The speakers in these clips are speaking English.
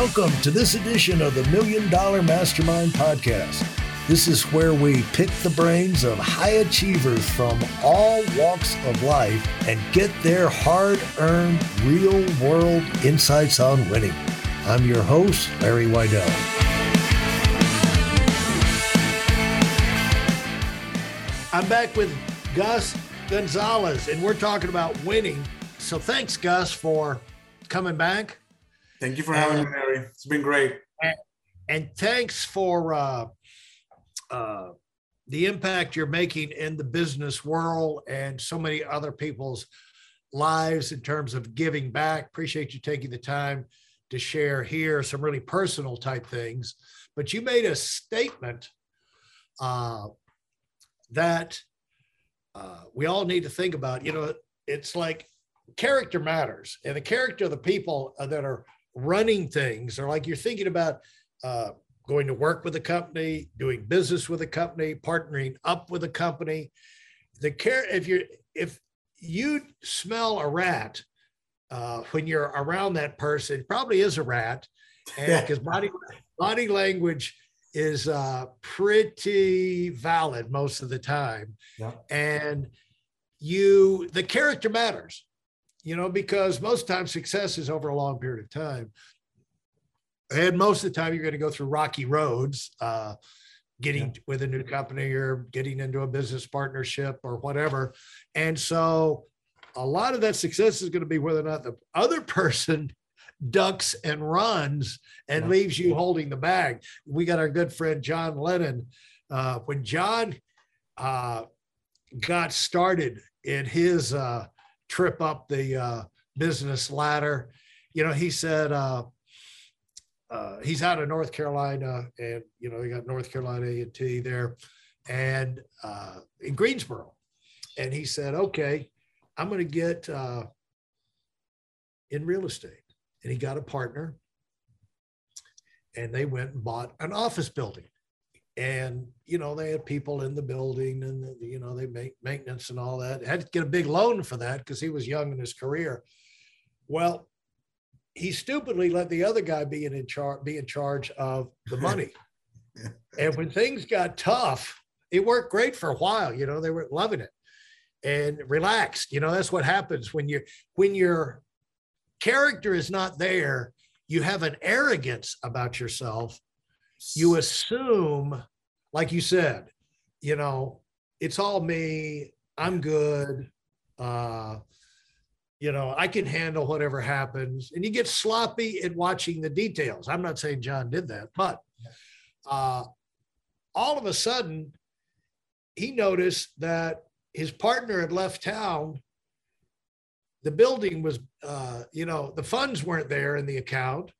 Welcome to this edition of the Million Dollar Mastermind Podcast. This is where we pick the brains of high achievers from all walks of life and get their hard earned, real world insights on winning. I'm your host, Larry Weidel. I'm back with Gus Gonzalez, and we're talking about winning. So thanks, Gus, for coming back. Thank you for having me, Mary. It's been great. And, and thanks for uh, uh, the impact you're making in the business world and so many other people's lives in terms of giving back. Appreciate you taking the time to share here some really personal type things. But you made a statement uh, that uh, we all need to think about. You know, it's like character matters, and the character of the people that are running things, or like you're thinking about uh, going to work with a company, doing business with a company, partnering up with a company. The care if you if you smell a rat uh, when you're around that person, probably is a rat, and because body body language is uh, pretty valid most of the time, yeah. and you the character matters, you know, because most times success is over a long period of time and most of the time you're going to go through rocky roads uh, getting yeah. with a new company or getting into a business partnership or whatever and so a lot of that success is going to be whether or not the other person ducks and runs and yeah. leaves you holding the bag we got our good friend john lennon uh, when john uh, got started in his uh, trip up the uh, business ladder. You know he said uh, uh, he's out of North Carolina, and you know, he got North Carolina A and T there, and uh, in Greensboro, and he said, "Okay, I'm going to get uh, in real estate," and he got a partner, and they went and bought an office building, and you know, they had people in the building, and you know, they make maintenance and all that. Had to get a big loan for that because he was young in his career. Well, he stupidly let the other guy be in, charge be in charge of the money. And when things got tough, it worked great for a while. You know, they were loving it and relaxed. You know, that's what happens when you when your character is not there. You have an arrogance about yourself. You assume, like you said, you know, it's all me. I'm good. Uh, you know, I can handle whatever happens. And you get sloppy at watching the details. I'm not saying John did that, but uh, all of a sudden, he noticed that his partner had left town. The building was, uh, you know, the funds weren't there in the account.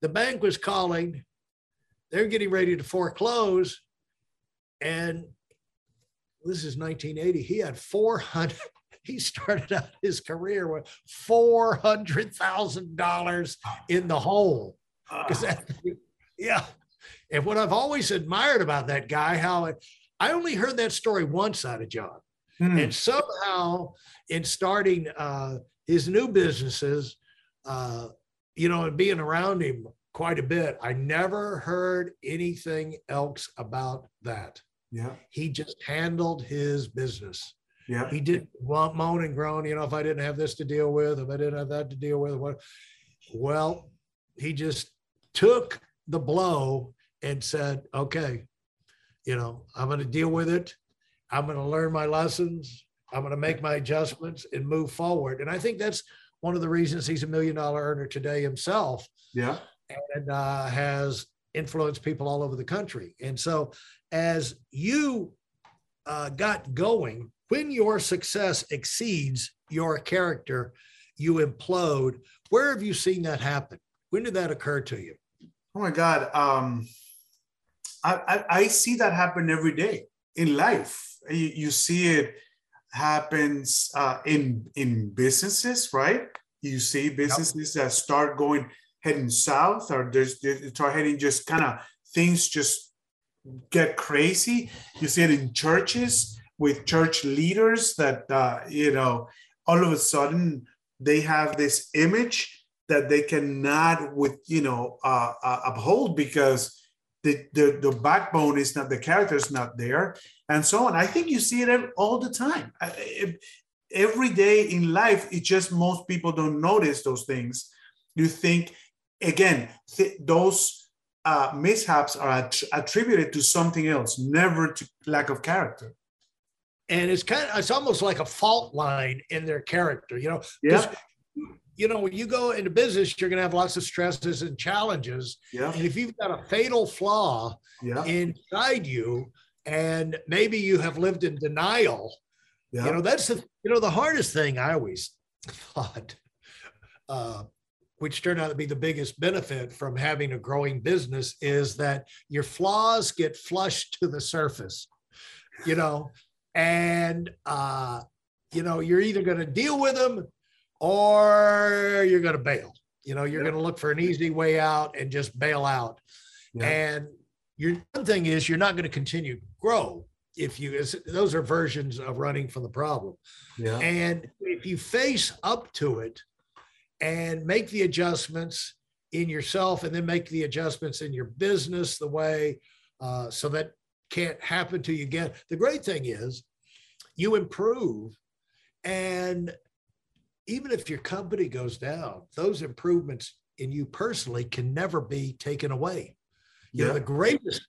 The bank was calling. They're getting ready to foreclose. And this is 1980. He had 400, he started out his career with four hundred thousand dollars in the hole. Because ah. yeah, and what I've always admired about that guy, how it, I only heard that story once out of John, hmm. and somehow in starting uh, his new businesses, uh, you know, and being around him quite a bit, I never heard anything else about that. Yeah, he just handled his business yeah. He did want moan and groan, you know, if I didn't have this to deal with, if I didn't have that to deal with, what well, he just took the blow and said, okay, you know, I'm going to deal with it. I'm going to learn my lessons. I'm going to make my adjustments and move forward. And I think that's one of the reasons he's a million dollar earner today himself. Yeah. And uh, has influenced people all over the country. And so as you uh, got going, when your success exceeds your character, you implode. Where have you seen that happen? When did that occur to you? Oh my God. Um, I, I, I see that happen every day in life. You, you see it happens uh, in in businesses, right? You see businesses yep. that start going heading south, or there's start heading just kind of things just get crazy. You see it in churches with church leaders that uh, you know all of a sudden they have this image that they cannot with you know uh, uh, uphold because the, the the backbone is not the character is not there and so on. I think you see it all the time. Every day in life it's just most people don't notice those things. You think again th- those uh, mishaps are att- attributed to something else never to lack of character. And it's kind of it's almost like a fault line in their character you know? Yeah. You know when you go into business you're going to have lots of stresses and challenges. Yeah. And if you've got a fatal flaw yeah. inside you and maybe you have lived in denial yeah. you know that's the you know the hardest thing i always thought uh, which turned out to be the biggest benefit from having a growing business is that your flaws get flushed to the surface you know? And uh, you know you're either going to deal with them or you're going to bail. You know you're Yeah. going to look for an easy way out and just bail out. Yeah. and your one thing is you're not going to continue to grow if you those are versions of running from the problem. Yeah. And if you face up to it and make the adjustments in yourself and then make the adjustments in your business the way uh, so that can't happen to you again. The great thing is you improve. And even if your company goes down, those improvements in you personally can never be taken away. You know, yeah the greatest,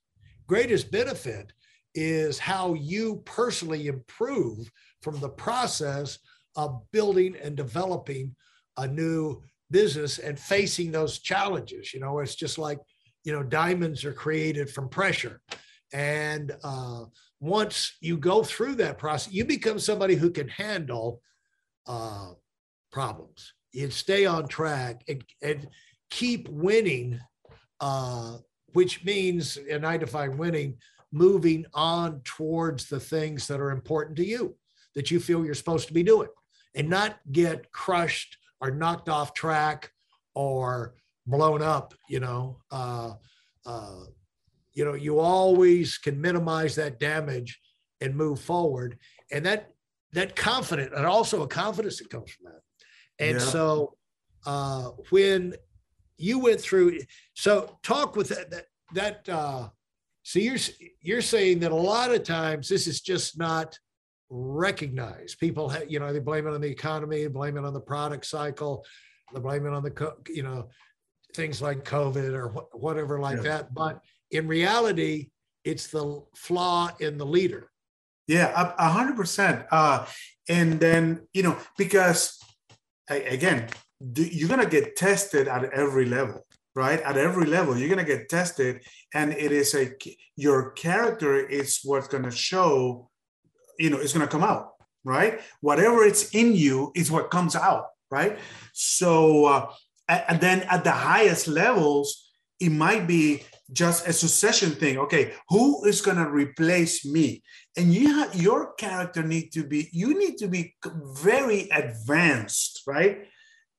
greatest benefit is how you personally improve from the process of building and developing a new business and facing those challenges. You know, it's just like, you know, diamonds are created from pressure. And uh, once you go through that process, you become somebody who can handle uh, problems and stay on track and, and keep winning, uh, which means, and I define winning, moving on towards the things that are important to you that you feel you're supposed to be doing and not get crushed or knocked off track or blown up, you know. Uh, uh, you know, you always can minimize that damage and move forward. And that that confidence, and also a confidence that comes from that. And Yeah. so uh, when you went through, so talk with that that, that uh, so you're you're saying that a lot of times this is just not recognized. People, ha- you know, they blame it on the economy, blame it on the product cycle, they blame it on the, co- you know, things like COVID or wh- whatever like Yeah. that. But in reality, it's the flaw in the leader. Yeah, a- hundred percent. Uh, and then you know because again, you're gonna get tested at every level, right? At every level, you're gonna get tested, and it is a your character is what's gonna show. You know, it's gonna come out, right? Whatever it's in you is what comes out, right? So, uh, and then at the highest levels, it might be just a succession thing. Okay, who is gonna replace me? and you ha- your character need to be you need to be very advanced right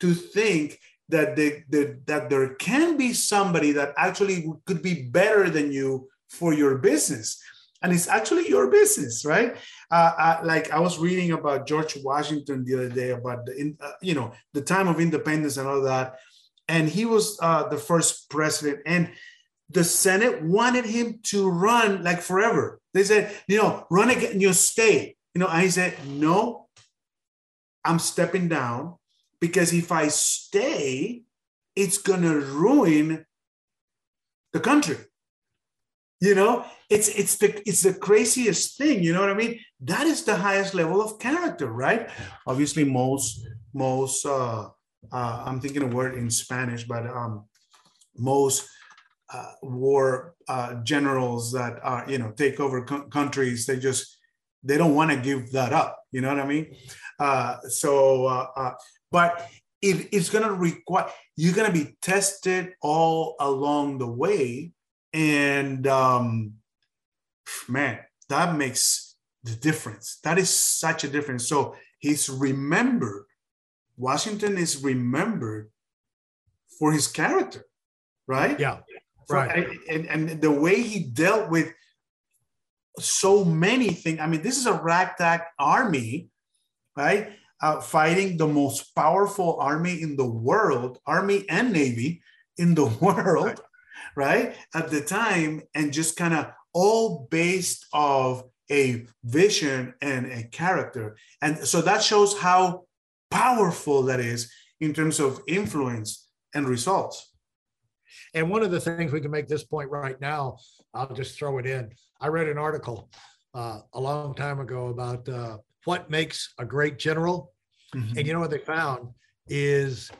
to think that the, the that there can be somebody that actually could be better than you for your business and it's actually your business right uh, uh, like i was reading about george washington the other day about the uh, you know the time of independence and all that and he was uh, the first president and the Senate wanted him to run like forever. They said, you know, run again, you stay. You know, and he said, no, I'm stepping down because if I stay, it's gonna ruin the country. You know, it's it's the it's the craziest thing. You know what I mean? That is the highest level of character, right? Obviously, most most uh, uh, I'm thinking a word in Spanish, but um, most uh, war uh, generals that are you know take over co- countries they just they don't want to give that up you know what i mean uh, so uh, uh, but it, it's going to require you're going to be tested all along the way and um, man that makes the difference that is such a difference so he's remembered washington is remembered for his character right Yeah. for- Right. and, and the way he dealt with so many things. I mean, this is a ragtag army, right? uh, fighting the most powerful army in the world, army and navy in the world, right? Right? At the time, and just kind of all based of a vision and a character. And so that shows how powerful that is in terms of influence and results. And one of the things we can make this point right now, I'll just throw it in. I read an article uh, a long time ago about uh, what makes a great general. Mm-hmm. And you know what they found is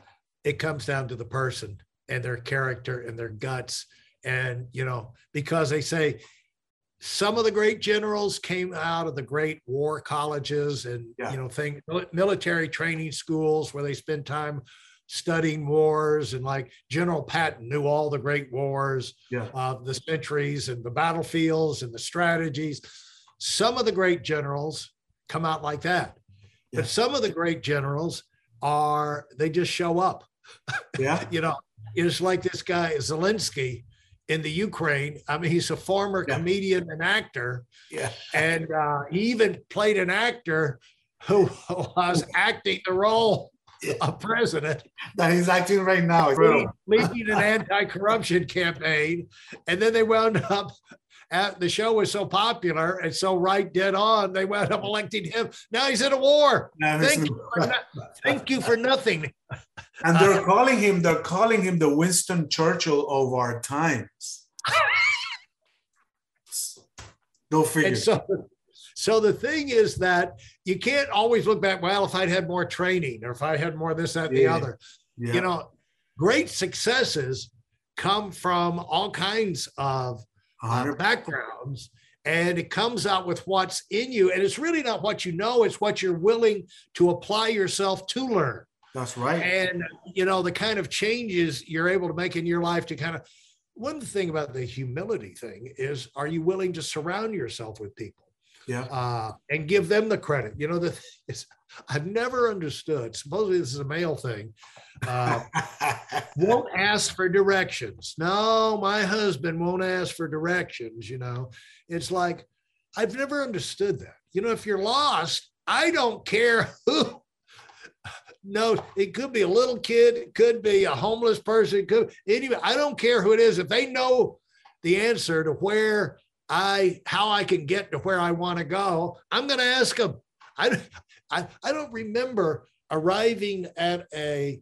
it comes down to the person and their character and their guts. And, you know, because they say some of the great generals came out of the great war colleges and, yeah. you know, thing, military training schools where they spend time studying wars and like General Patton knew all the great wars yeah. of the centuries and the battlefields and the strategies. Some of the great generals come out like that. Yeah. But some of the great generals are they just show up. Yeah. you know, it's like this guy Zelensky in the Ukraine. I mean, he's a former yeah. comedian and actor. Yeah. And uh, he even played an actor who was acting the role a president that he's acting right now. Leading, leading an anti-corruption campaign, and then they wound up. At, the show was so popular and so right dead on, they wound up electing him. Now he's in a war. Thank you, no- thank you for nothing. And they're uh, calling him. They're calling him the Winston Churchill of our times. Go figure. So, so the thing is that you can't always look back, well, if I'd had more training or if I had more this, that, and yeah. the other. Yeah. You know, great successes come from all kinds of uh, backgrounds and it comes out with what's in you. And it's really not what you know, it's what you're willing to apply yourself to learn. That's right. And, you know, the kind of changes you're able to make in your life to kind of, one thing about the humility thing is, are you willing to surround yourself with people? Yeah. Uh, and give them the credit. You know the is, i've never understood supposedly this is a male thing uh, won't ask for directions. No my husband won't ask for directions you know. It's like i've never understood that. You know if you're lost i don't care who no, it could be a little kid, it could be a homeless person, it could anyway. I don't care who it is. If they know the answer to where I how I can get to where I want to go, I'm going to ask them. I, I, I don't remember arriving at a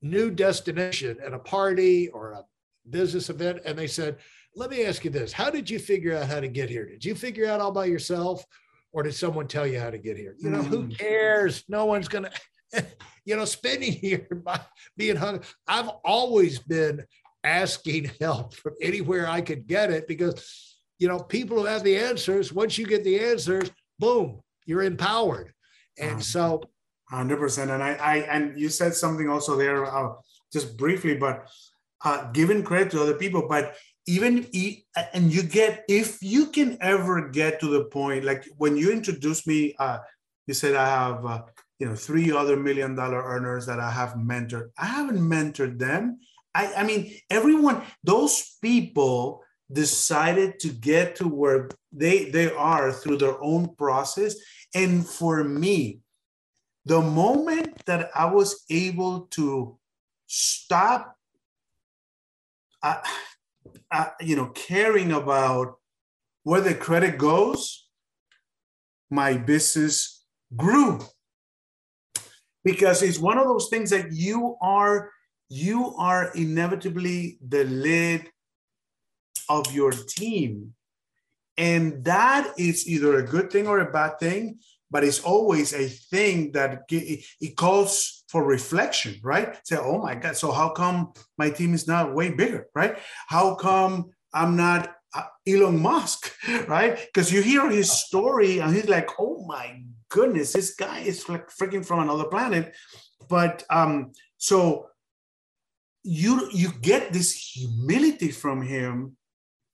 new destination at a party or a business event and they said, let me ask you this. How did you figure out how to get here? Did you figure out all by yourself or did someone tell you how to get here? You know, mm. who cares? No one's going to, you know, spending here by being hung. I've always been asking help from anywhere I could get it because you know, people who have the answers, once you get the answers, boom, you're empowered. And so, 100%. And I, I and you said something also there, uh, just briefly, but uh, giving credit to other people, but even and you get if you can ever get to the point like when you introduced me uh, you said i have uh, you know three other million dollar earners that i have mentored i haven't mentored them i i mean everyone those people decided to get to where they they are through their own process. And for me the moment that i was able to stop uh, you know caring about where the credit goes my business grew. Because it's one of those things that you are you are inevitably the lid of your team. And that is either a good thing or a bad thing, but it's always a thing that it calls for reflection, right? Say, oh my God, so how come my team is not way bigger, right? How come I'm not uh, Elon Musk, right? Because you hear his story and he's like, oh my goodness, this guy is like freaking from another planet. But um, so you you get this humility from him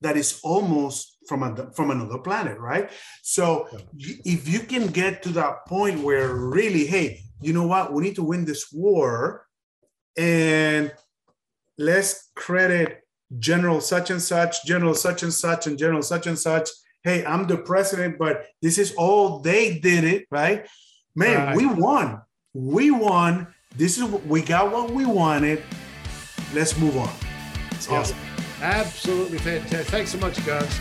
that is almost from a, from another planet, right? So if you can get to that point where really, hey, you know what, we need to win this war, and let's credit General such and such, General such and such, and General such and such. Hey, I'm the president, but this is all they did it, right? Man, right. we won. We won. This is we got what we wanted. Let's move on. It's awesome. Absolutely fantastic. Thanks so much, guys.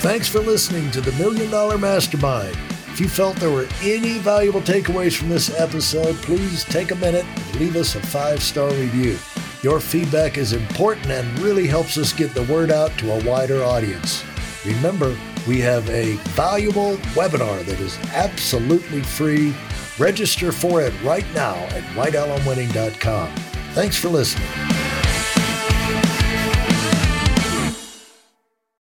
Thanks for listening to the Million Dollar Mastermind. If you felt there were any valuable takeaways from this episode, please take a minute and leave us a five star review. Your feedback is important and really helps us get the word out to a wider audience. Remember, we have a valuable webinar that is absolutely free. Register for it right now at weidelonwinning.com. Thanks for listening.